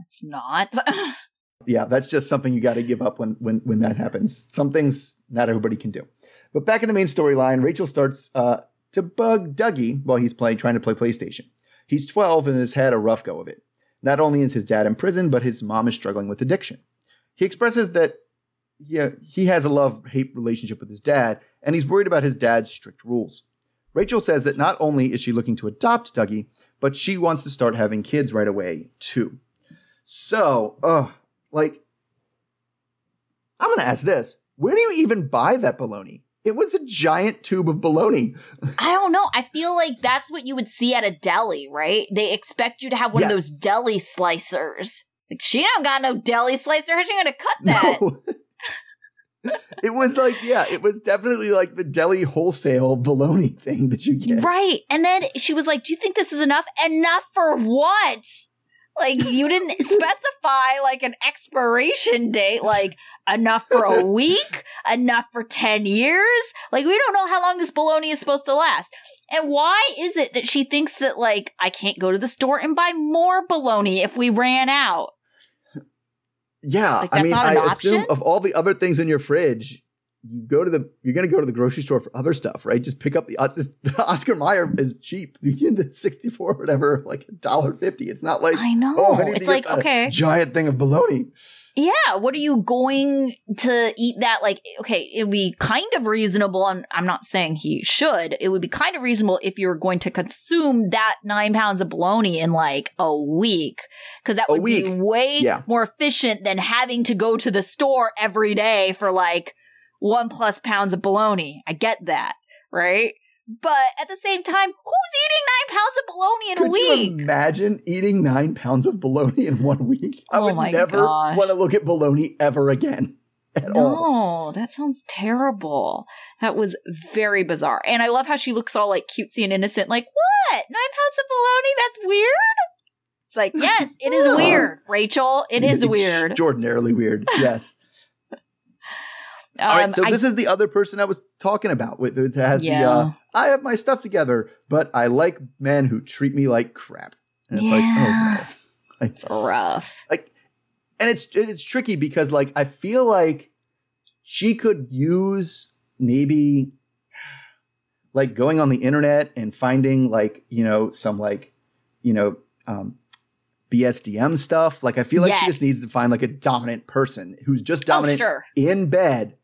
It's not. [laughs] yeah, that's just something you got to give up when, when when that happens. Some things not everybody can do. But back in the main storyline, Rachel starts uh, to bug Dougie while he's playing, trying to play PlayStation. He's 12 and has had a rough go of it. Not only is his dad in prison, but his mom is struggling with addiction. He expresses that yeah, he has a love hate relationship with his dad, and he's worried about his dad's strict rules. Rachel says that not only is she looking to adopt Dougie, but she wants to start having kids right away, too. So, uh, like, I'm to ask this where do you even buy that bologna? It was a giant tube of bologna. [laughs] I don't know. I feel like that's what you would see at a deli, right? They expect you to have one Yes. of those deli slicers. Like she don't got no deli slicer. How's she gonna cut [laughs] that? No. [laughs] it was like, yeah, it was definitely like the deli wholesale bologna thing that you get. Right. And then she was like, Do you think this is enough? Enough for what? Like, you didn't [laughs] specify like an expiration date, like enough for a [laughs] week, enough for 10 years. Like, we don't know how long this bologna is supposed to last. And why is it that she thinks that, like, I can't go to the store and buy more bologna if we ran out? Yeah, Like, I mean, I an assume of all the other things in your fridge, you go to the you're gonna go to the grocery store for other stuff, right? Just pick up the, uh, [laughs] the Oscar Mayer is cheap. [laughs] You get the sixty four whatever, like a dollar fifty. It's not like I know. oh, I it's to like, okay. giant thing of bologna. Yeah, what are you going to eat that? Like, okay, it would be kind of reasonable. I'm, I'm not saying he should. It would be kind of reasonable if you were going to consume that nine pounds of bologna in like a week. Cause that A would be way Yeah. more efficient than having to go to the store every day for like one plus pounds of bologna. I get that, right? But at the same time, who's eating nine pounds of bologna in a Could week? you imagine eating nine pounds of bologna in one week? I Oh would my never want to look at bologna ever again [laughs] at all. No, that sounds terrible. That was very bizarre. And I love how she looks all like cutesy and innocent, like, what? Nine pounds of bologna? That's weird? It's like, yes, it is [laughs] weird, Rachel. It is weird. Extraordinarily weird. Yes. Um, All right, so I- this is the other person I was talking about with it has the Yeah. uh, I have my stuff together, but I like men who treat me like crap. And it's like, Yeah. oh no. [laughs] Like, it's rough. like and it's it's tricky because like I feel like she could use maybe like going on the internet and finding like, you know, some like, you know, um BSDM stuff. Like I feel like she just needs to find like a dominant person who's just dominant Oh, sure. in bed.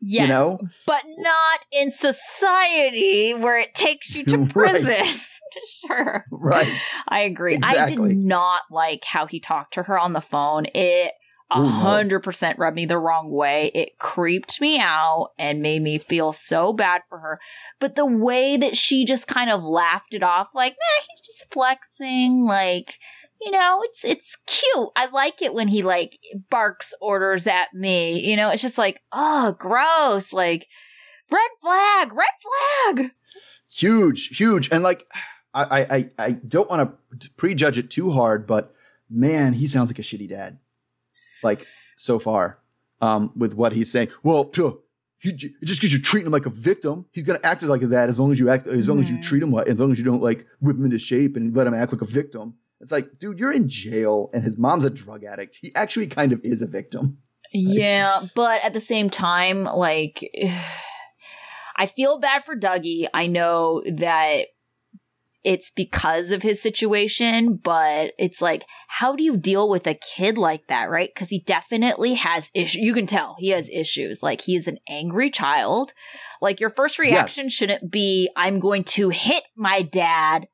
Yes. know? But not in society where it takes you to [laughs] Right. prison. [laughs] sure. Right. I agree. I did not like how he talked to her on the phone. It a hundred percent rubbed me the wrong way. It creeped me out and made me feel so bad for her. But the way that she just kind of laughed it off, like, nah, he's just flexing, like, you know, it's it's cute. I like it when he like barks orders at me. You know, it's just like, oh, gross. Like, red flag, red flag. huge, huge, and like I, I, I- don't want to prejudge it too hard, but man, he sounds like a shitty dad. Like so far, um, with what he's saying. Well, phew, he, just because you're treating him like a victim, he's gonna act like that as long as you act, as long as you treat him like, as long as you don't like whip him into shape and let him act like a victim. It's like, dude, you're in jail, and his mom's a drug addict. He actually kind of is a victim. Yeah, but at the same time, like, [sighs] I feel bad for Dougie. I know that it's because of his situation, but it's like, how do you deal with a kid like that, right? Because he definitely has issues. You can tell he has issues. Like, he is an angry child. Like, your first reaction Yes. shouldn't be, I'm going to hit my dad.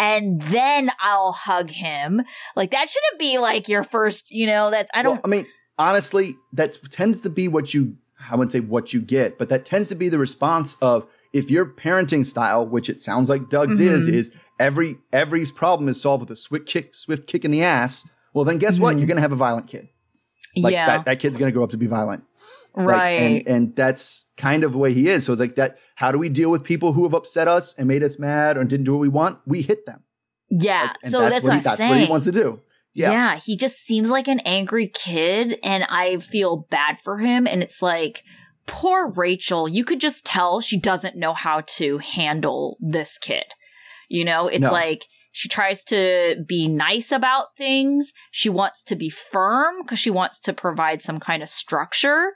And then I'll hug him. Like that shouldn't be like your first, you know, that I don't Well, I mean, honestly, that tends to be what you, I wouldn't say what you get, but that tends to be the response of if your parenting style, which it sounds like Doug's is, Mhm. is every every problem is solved with a swift kick, swift kick in the ass. Well, then guess what? Mhm. You're going to have a violent kid. Like yeah. that, that kid's gonna grow up to be violent. Like, right. and and that's kind of the way he is. So it's like that. How do we deal with people who have upset us and made us mad or didn't do what we want? We hit them. yeah. Like, so that's, what, what he, I'm that's saying. what he wants to do. Yeah. yeah, he just seems like an angry kid, and I feel bad for him. And it's like, poor Rachel, you could just tell she doesn't know how to handle this kid. You know, it's No. like she tries to be nice about things. She wants to be firm because she wants to provide some kind of structure.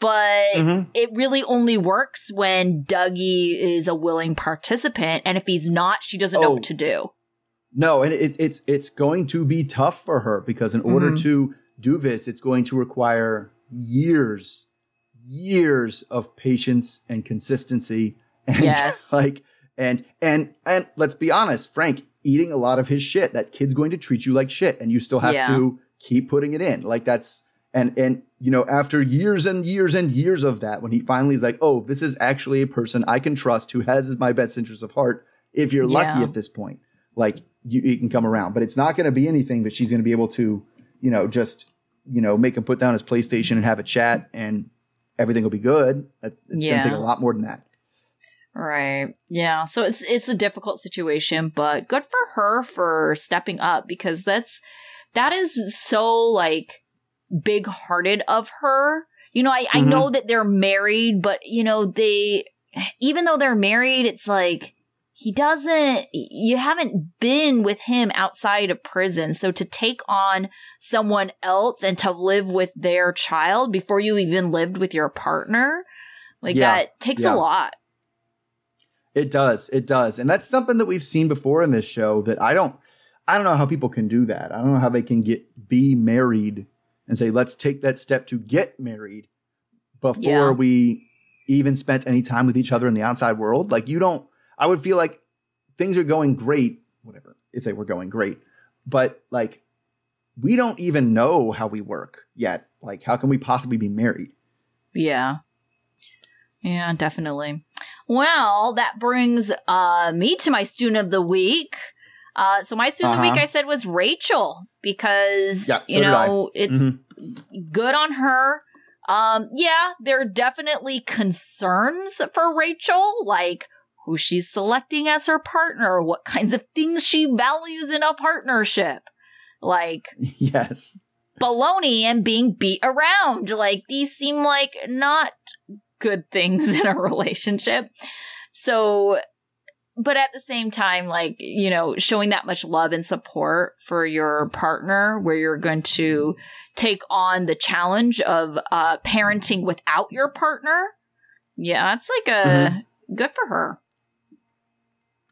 But Mhm. it really only works when Dougie is a willing participant. And if he's not, she doesn't know Oh. what to do. No, and it, it's it's going to be tough for her because in order Mhm. to do this, it's going to require years, years of patience and consistency. And Yes. [laughs] like and and and let's be honest, Frank, eating a lot of his shit. That kid's going to treat you like shit, and you still have Yeah. to keep putting it in. Like that's and and you know after years and years and years of that, when he finally is like, oh, this is actually a person I can trust who has my best interest of heart. If you're lucky at this point, like you, you can come around, but it's not going to be anything that she's going to be able to, you know, just you know make him put down his PlayStation and have a chat and everything will be good. It's going to take a lot more than that. Right. Yeah. So it's it's a difficult situation, but good for her for stepping up because that's that is so like big hearted of her. You know, I, I Mhm. know that they're married, but you know, they even though they're married, it's like he doesn't you haven't been with him outside of prison. So to take on someone else and to live with their child before you even lived with your partner, like Yeah. that takes Yeah. a lot. It does. It does. And that's something that we've seen before in this show that I don't I don't know how people can do that. I don't know how they can get be married and say let's take that step to get married before Yeah. we even spent any time with each other in the outside world. Like you don't I would feel like things are going great, whatever, if they were going great. But like we don't even know how we work yet. Like how can we possibly be married? Yeah. Yeah, definitely. Well, that brings uh, me to my student of the week. Uh, so my student of the Uh-huh. week, I said, was Rachel because Yeah, so you know it's Mhm. good on her. Um, yeah, there are definitely concerns for Rachel, like who she's selecting as her partner, what kinds of things she values in a partnership, like [laughs] yes. baloney and being beat around. Like these seem like not good things [laughs] in a relationship. So, but at the same time, like, you know, showing that much love and support for your partner where you're going to take on the challenge of uh, parenting without your partner. Yeah, that's like a good for her.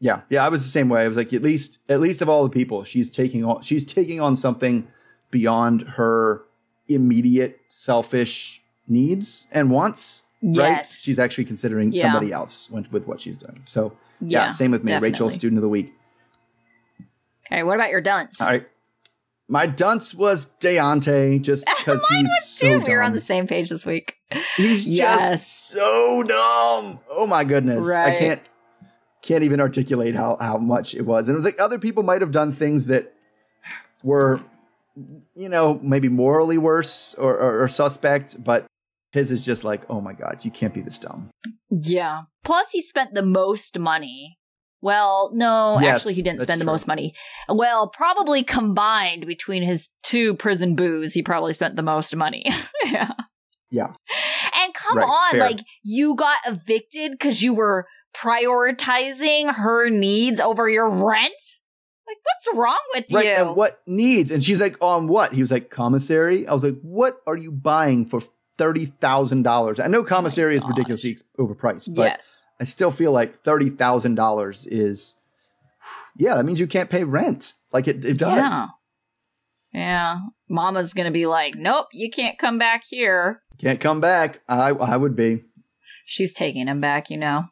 Yeah, yeah, I was the same way. I was like, at least, at least of all the people, she's taking on, she's taking on something beyond her immediate selfish needs and wants. Right? She's actually considering Yeah. somebody else with, with what she's doing. So yeah, Yeah, same with me. Rachel, student of the week. Okay, what about your dunce? All right, my dunce was Deontay, just [laughs] because he's so too. dumb. We were on the same page this week. He's Yes. just so dumb. Oh my goodness. I can't can't even articulate how how much it was. And it was like other people might have done things that were you know, maybe morally worse or, or, or suspect, but his is just like, oh my god, you can't be this dumb. Yeah. Plus, he spent the most money. Well, no, Yes, actually, he didn't spend the true. most money. Well, probably combined between his two prison boos, he probably spent the most money. [laughs] yeah. Yeah. And come Right, on, fair. like, you got evicted because you were prioritizing her needs over your rent? Like, what's wrong with Right. you? And what needs? And she's like, on what? He was like, commissary. I was like, what are you buying for thirty thousand dollars? I know commissary is gosh. ridiculously overpriced, but yes. I still feel like thirty thousand dollars is, yeah, that means you can't pay rent. Like it, it does. Yeah. Yeah. Mama's going to be like, nope, you can't come back here. Can't come back. I I would be. She's taking him back, you know.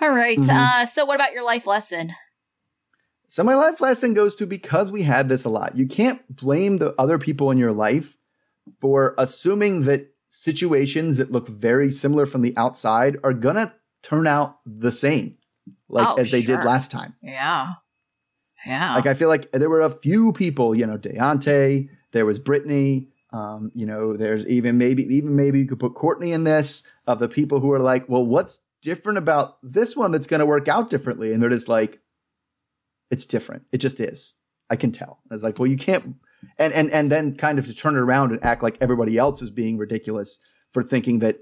All right, Mhm. Uh, so what about your life lesson? So my life lesson goes to because we had this a lot. You can't blame the other people in your life for assuming that situations that look very similar from the outside are gonna turn out the same, like Oh, as they sure. did last time. Yeah. Yeah. Like I feel like there were a few people, you know, Deontay, there was Brittany, Um, you know, there's even maybe even maybe you could put Courtney in this of the people who are like, well, what's different about this one that's going to work out differently? And they're just like, it's different. It just is. I can tell. It's like, well, you can't, and and and then kind of to turn it around and act like everybody else is being ridiculous for thinking that,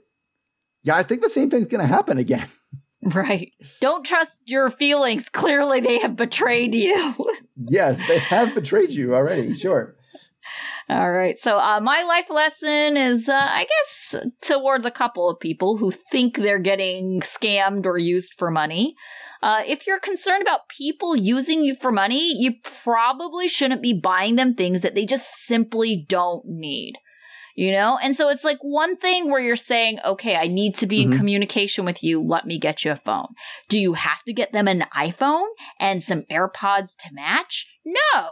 yeah, I think the same thing's going to happen again. [laughs] Right. Don't trust your feelings. Clearly, they have betrayed you. [laughs] yes, they have betrayed you already. Sure. All right. So, uh, my life lesson is, uh, I guess, towards a couple of people who think they're getting scammed or used for money. Uh, if you're concerned about people using you for money, you probably shouldn't be buying them things that they just simply don't need you know? And so it's like one thing where you're saying, okay, I need to be mm-hmm. in communication with you. Let me get you a phone. Do you have to get them an iPhone and some AirPods to match? No.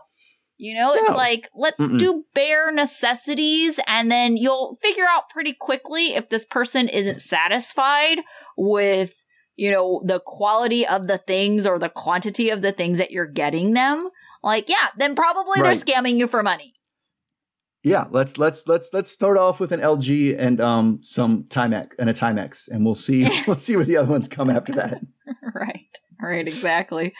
You know, no. it's like, let's Mm-mm. do bare necessities and then you'll figure out pretty quickly if this person isn't satisfied with, you know, the quality of the things or the quantity of the things that you're getting them. Like, yeah, then probably right. they're scamming you for money. Yeah, let's let's let's let's start off with an LG and um some Timex and a Timex, and we'll see [laughs] we'll see where the other ones come after that. [laughs] right, right, exactly.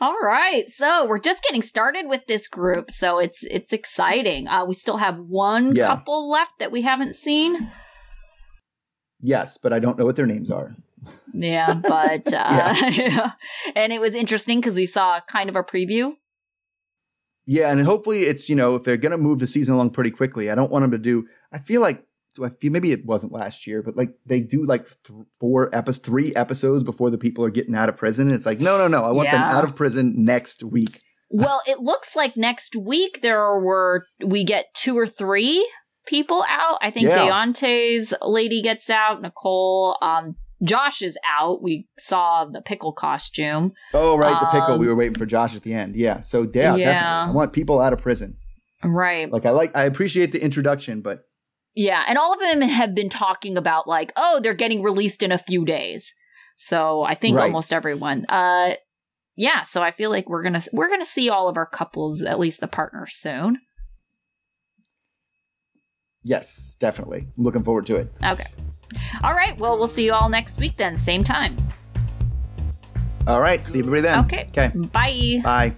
All right, so we're just getting started with this group, so it's it's exciting. Uh, we still have one yeah. couple left that we haven't seen. Yes, but I don't know what their names are. Yeah, but uh, [laughs] and it was interesting because we saw kind of a preview yeah, and hopefully it's you know if they're gonna move the season along pretty quickly, I don't want them to do. I feel like do I feel maybe it wasn't last year, but like they do like th- four episodes, three episodes before the people are getting out of prison. It's like no, no, no, I want yeah. them out of prison next week. [laughs] Well, it looks like next week there were we get two or three people out. I think yeah. Deontay's lady gets out, Nicole. Um, Josh is out. We saw the pickle costume. Oh, right, the pickle. Um, we were waiting for Josh at the end. Yeah. So yeah, yeah, definitely. I want people out of prison. Right. Like I like I appreciate the introduction, but yeah, and all of them have been talking about like, oh, they're getting released in a few days. So I think right. almost everyone. Uh yeah, so I feel like we're gonna we're gonna see all of our couples, at least the partners, soon. Yes, definitely. I'm looking forward to it. Okay. All right. Well, we'll see you all next week then, same time. All right. See you everybody then. Okay. Okay. Bye. Bye.